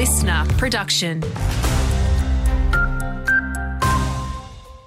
listener production.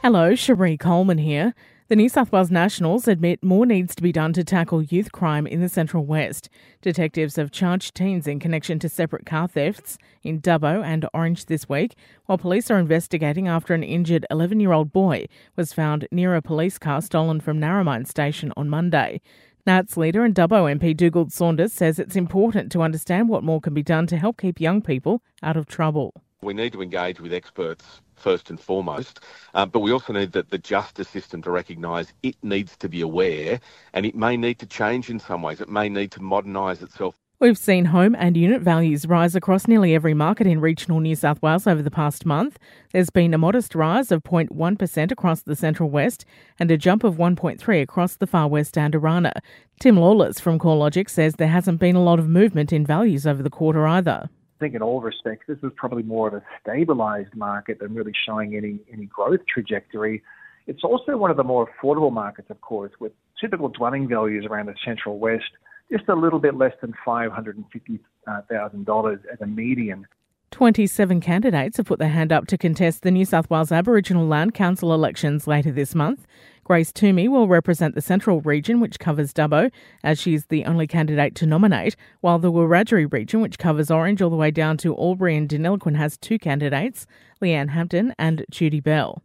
Hello, Cherie Coleman here. The New South Wales Nationals admit more needs to be done to tackle youth crime in the Central West. Detectives have charged teens in connection to separate car thefts in Dubbo and Orange this week, while police are investigating after an injured 11 year old boy was found near a police car stolen from Narromine Station on Monday. Nats leader and Dubbo MP Dugald Saunders says it's important to understand what more can be done to help keep young people out of trouble. We need to engage with experts first and foremost, um, but we also need the, the justice system to recognise it needs to be aware and it may need to change in some ways. It may need to modernise itself. We've seen home and unit values rise across nearly every market in regional New South Wales over the past month. There's been a modest rise of 0.1% across the Central West and a jump of 1.3 across the Far West and Orana. Tim Lawless from CoreLogic says there hasn't been a lot of movement in values over the quarter either. I think in all respects, this was probably more of a stabilised market than really showing any, any growth trajectory. It's also one of the more affordable markets, of course, with typical dwelling values around the Central West just a little bit less than $550,000 as a median. 27 candidates have put their hand up to contest the New South Wales Aboriginal Land Council elections later this month. Grace Toomey will represent the Central region, which covers Dubbo, as she is the only candidate to nominate, while the Wiradjuri region, which covers Orange all the way down to Albury and Deniliquin, has two candidates, Leanne Hampton and Judy Bell.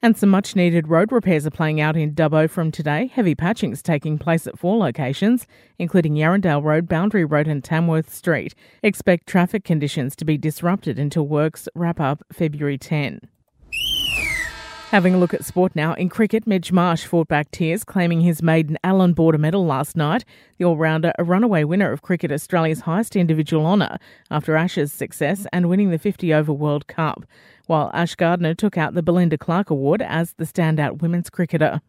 And some much needed road repairs are playing out in Dubbo from today. Heavy patching is taking place at four locations, including Yarrandale Road, Boundary Road, and Tamworth Street. Expect traffic conditions to be disrupted until works wrap up February 10. Having a look at sport now. In cricket, Mitch Marsh fought back tears, claiming his maiden Allan Border medal last night. The all rounder, a runaway winner of Cricket Australia's highest individual honour after Ashes success and winning the 50 over World Cup, while Ash Gardner took out the Belinda Clark Award as the standout women's cricketer.